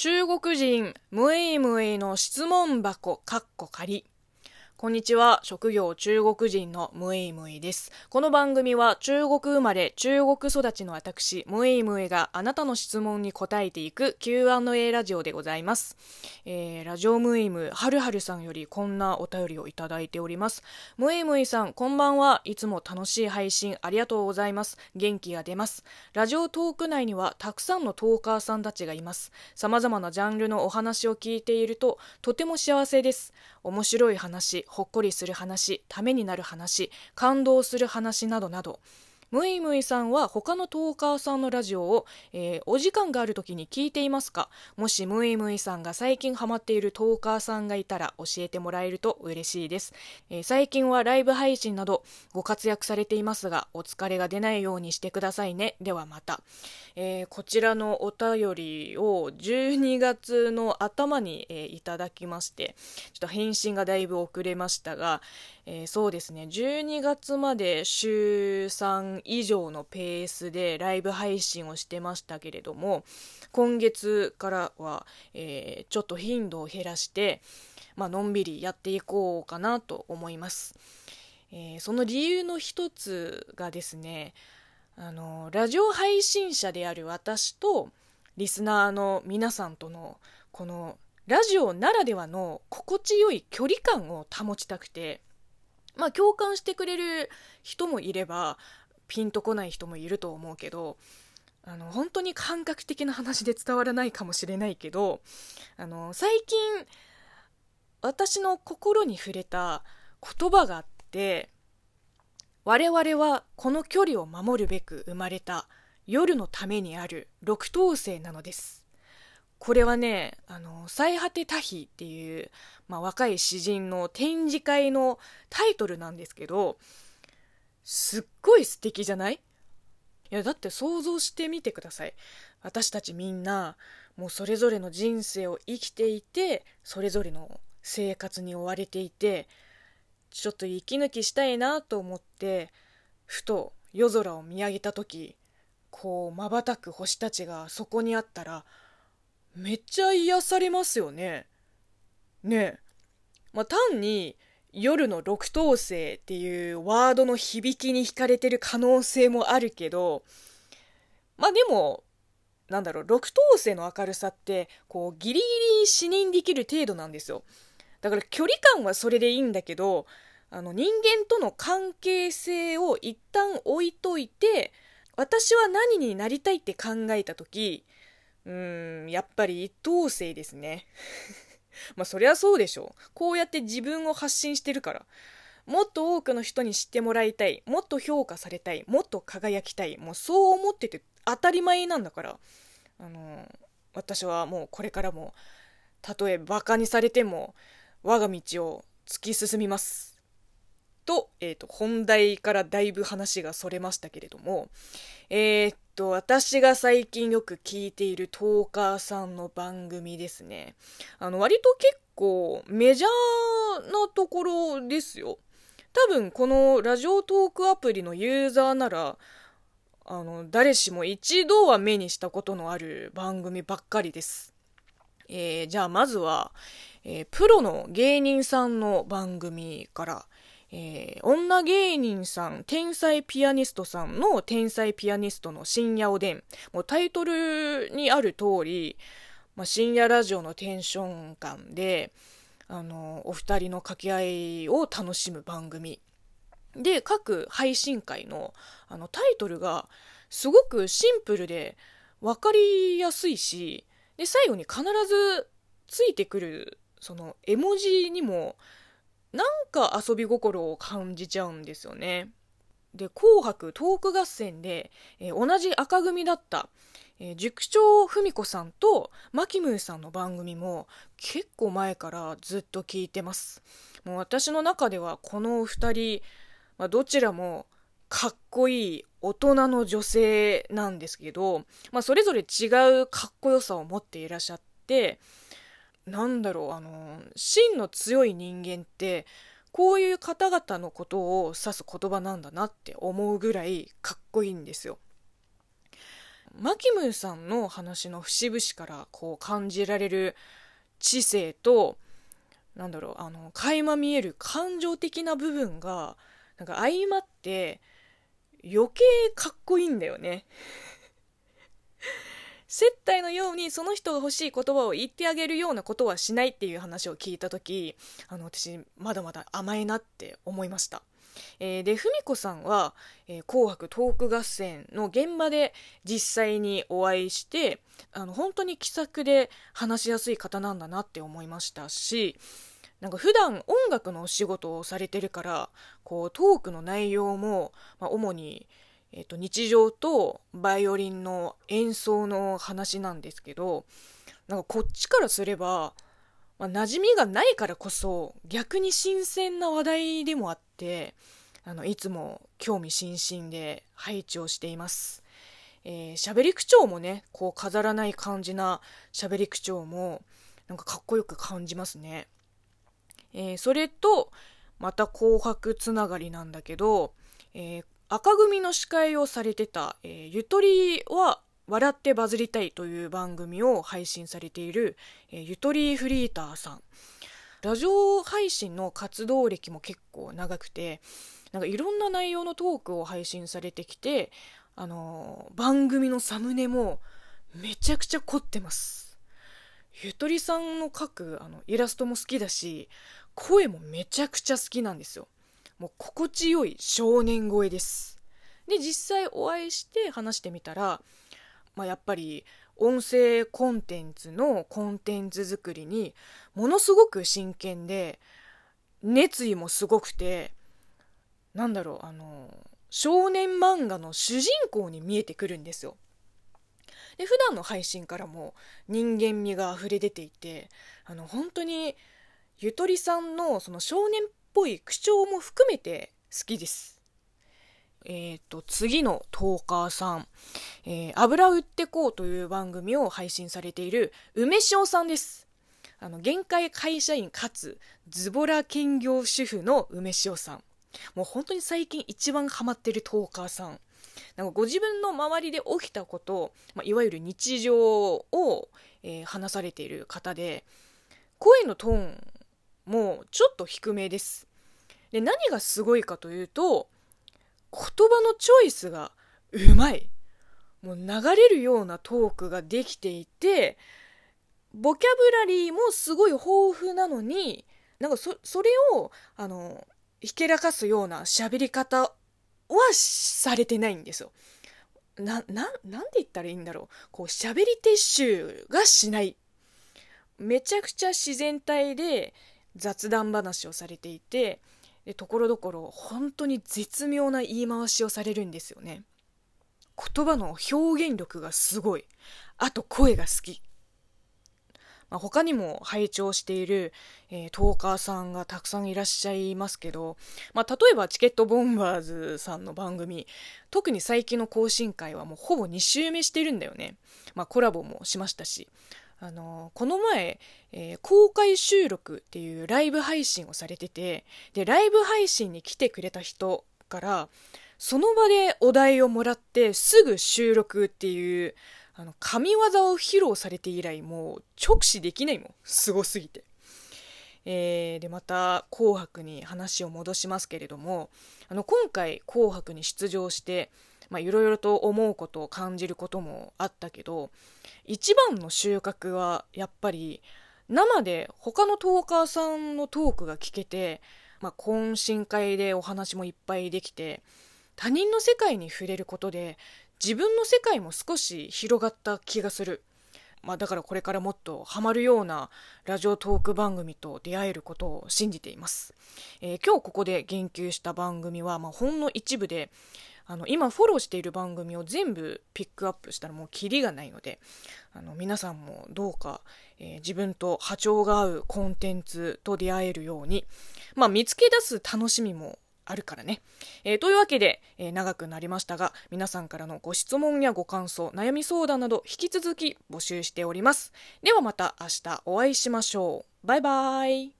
中国人ムイムイの質問箱かっこ仮。こんにちは。職業中国人のムイムイです。この番組は中国生まれ、中国育ちの私、ムイムイがあなたの質問に答えていく Q&A ラジオでございます。えー、ラジオムイム、はるはるさんよりこんなお便りをいただいております。ムイムイさん、こんばんは。いつも楽しい配信ありがとうございます。元気が出ます。ラジオトーク内にはたくさんのトーカーさんたちがいます。様々なジャンルのお話を聞いていると、とても幸せです。面白い話、ほっこりする話、ためになる話、感動する話などなど、むいむいさんは他のトーカーさんのラジオを、えー、お時間がある時に聞いていますか？もしむいむいさんが最近ハマっているトーカーさんがいたら教えてもらえると嬉しいです、えー、最近はライブ配信などご活躍されていますがお疲れが出ないようにしてくださいね。ではまた、えー、こちらのお便りを12月の頭に、えいただきましてちょっと返信がだいぶ遅れましたが、えそうですね。12月まで週3以上のペースでライブ配信をしてましたけれども今月からは、えー、ちょっと頻度を減らして、まあのんびりやっていこうかなと思います、えー、その理由の一つがですねあのラジオ配信者である私とリスナーの皆さんとのこのラジオならではの心地よい距離感を保ちたくてまあ共感してくれる人もいればピンとこない人もいると思うけどあの本当に感覚的な話で伝わらないかもしれないけどあの最近私の心に触れた言葉があって我々はこの距離を守るべく生まれた夜のためにある六等星なのです。これはね「あの最果て多比」っていう、まあ、若い詩人の展示会のタイトルなんですけどすっごい素敵じゃない？いやだって想像してみてください私たちみんなもうそれぞれの人生を生きていてそれぞれの生活に追われていてちょっと息抜きしたいなと思ってふと夜空を見上げた時こうまばたく星たちがそこにあったらめっちゃ癒されますよね。ねえ。まあ、単に夜の六等星っていうワードの響きに惹かれてる可能性もあるけど、まあでも、なんだろう、六等星の明るさって、こう、ギリギリ視認できる程度なんですよ。だから距離感はそれでいいんだけど、あの、人間との関係性を一旦置いといて、私は何になりたいって考えた時、うん、やっぱり一等星ですね。まあそりゃそうでしょう。こうやって自分を発信してるから。もっと多くの人に知ってもらいたい。もっと評価されたい。もっと輝きたい。もうそう思ってて当たり前なんだから。あの私はもうこれからも、たとえ馬鹿にされても、我が道を突き進みます。と、えっ、ー、と、本題からだいぶ話がそれましたけれども、えー、っと、私が最近よく聞いているトーカーさんの番組ですね。あの、割と結構メジャーなところですよ。多分このラジオトークアプリのユーザーなら、あの、誰しも一度は目にしたことのある番組ばっかりです。えー、じゃあまずは、えー、プロの芸人さんの番組から、えー、女芸人さん、天才ピアニストさんの天才ピアニストの深夜おでん。もうタイトルにある通り、まあ、深夜ラジオのテンション感で、あの、お二人の掛け合いを楽しむ番組。で、各配信会のあのタイトルがすごくシンプルで分かりやすいし、で、最後に必ずついてくるその絵文字にもなんか遊び心を感じちゃうんですよね。で、紅白トーク合戦で、えー、同じ赤組だった、えー、塾長文子さんとマキムーさんの番組も結構前からずっと聞いてます。もう私の中ではこの二人、まあ、どちらもかっこいい大人の女性なんですけど、まあ、それぞれ違うかっこよさを持っていらっしゃって、なんだろうあの真の強い人間ってこういう方々のことを指す言葉なんだなって思うぐらいかっこいいんですよ。マキムーさんの話の節々からこう感じられる知性となんだろうあの垣間見える感情的な部分がなんか相まって余計かっこいいんだよね接待のようにその人が欲しい言葉を言ってあげるようなことはしないっていう話を聞いた時あの私まだまだ甘いなって思いました。えー、で文子さんは、えー、紅白トーク合戦の現場で実際にお会いしてあの本当に気さくで話しやすい方なんだなって思いましたしなんか普段音楽のお仕事をされてるからこうトークの内容も、まあ、主にえーと、日常とバイオリンの演奏の話なんですけどなんかこっちからすれば、まあ、馴染みがないからこそ逆に新鮮な話題でもあってあのいつも興味津々で配置をしています。えー、喋り口調もねこう飾らない感じな喋り口調もなんかかっこよく感じますね。えー、それとまた紅白つながりなんだけど、えー、赤組の司会をされてた、えー、ゆとりは笑ってバズりたいという番組を配信されている、えー、ゆとりフリーターさん。ラジオ配信の活動歴も結構長くて、なんかいろんな内容のトークを配信されてきて、あのー、番組のサムネもめちゃくちゃ凝ってます。ゆとりさんの描くあのイラストも好きだし、声もめちゃくちゃ好きなんですよ。もう心地よい少年声です。で、実際お会いして話してみたら、まあ、やっぱり音声コンテンツのコンテンツ作りにものすごく真剣で、熱意もすごくて、なんだろう、あの、少年漫画の主人公に見えてくるんですよ。で、普段の配信からも人間味が溢れ出ていて、あの、本当にゆとりさんのその少年っぽい口調も含めて好きです。えっ、ー、と、次のトーカーさん、えー、油売ってこうという番組を配信されている梅塩さんです。あの、限界会社員かつズボラ兼業主婦の梅塩さん。もう本当に最近一番ハマってるトーカーさん。なんかご自分の周りで起きたこと、まあ、いわゆる日常を、えー、話されている方で、声のトーンもちょっと低めです。で、何がすごいかというと、言葉のチョイスがうまい。もう流れるようなトークができていて、ボキャブラリーもすごい豊富なのに、なんかそ、それを、あの、ひけらかすような喋り方はされてないんですよ。な、な、なんで言ったらいいんだろう。こう、喋り撤収がしない。めちゃくちゃ自然体で雑談話をされていて、でところどころ本当に絶妙な言い回しをされるんですよね。言葉の表現力がすごい。あと声が好き、まあ、他にも拝聴している、えー、トーカーさんがたくさんいらっしゃいますけど、まあ、例えばチケットボンバーズさんの番組特に最近の更新会はもうほぼ2週目してるんだよね、まあ、コラボもしましたし。あのこの前、えー、公開収録っていうライブ配信をされてて、で、ライブ配信に来てくれた人から、その場でお題をもらってすぐ収録っていう、あの、神業を披露されて以来、もう直視できないもん。すごすぎて。えー、で、また、紅白に話を戻しますけれども、あの、今回、紅白に出場して、まあ、いろいろと思うことを感じることもあったけど、一番の収穫は、やっぱり、生で他のトーカーさんのトークが聞けて、まあ、懇親会でお話もいっぱいできて、他人の世界に触れることで、自分の世界も少し広がった気がする。まあ、だからこれからもっとハマるようなラジオトーク番組と出会えることを信じています。えー、今日ここで言及した番組は、まあ、ほんの一部で、あの今フォローしている番組を全部ピックアップしたらもうキリがないのであの皆さんもどうか、えー、自分と波長が合うコンテンツと出会えるように、まあ、見つけ出す楽しみもあるからね。えー、というわけで、えー、長くなりましたが、皆さんからのご質問やご感想、悩み相談など引き続き募集しております。ではまた明日お会いしましょう。バイバーイ。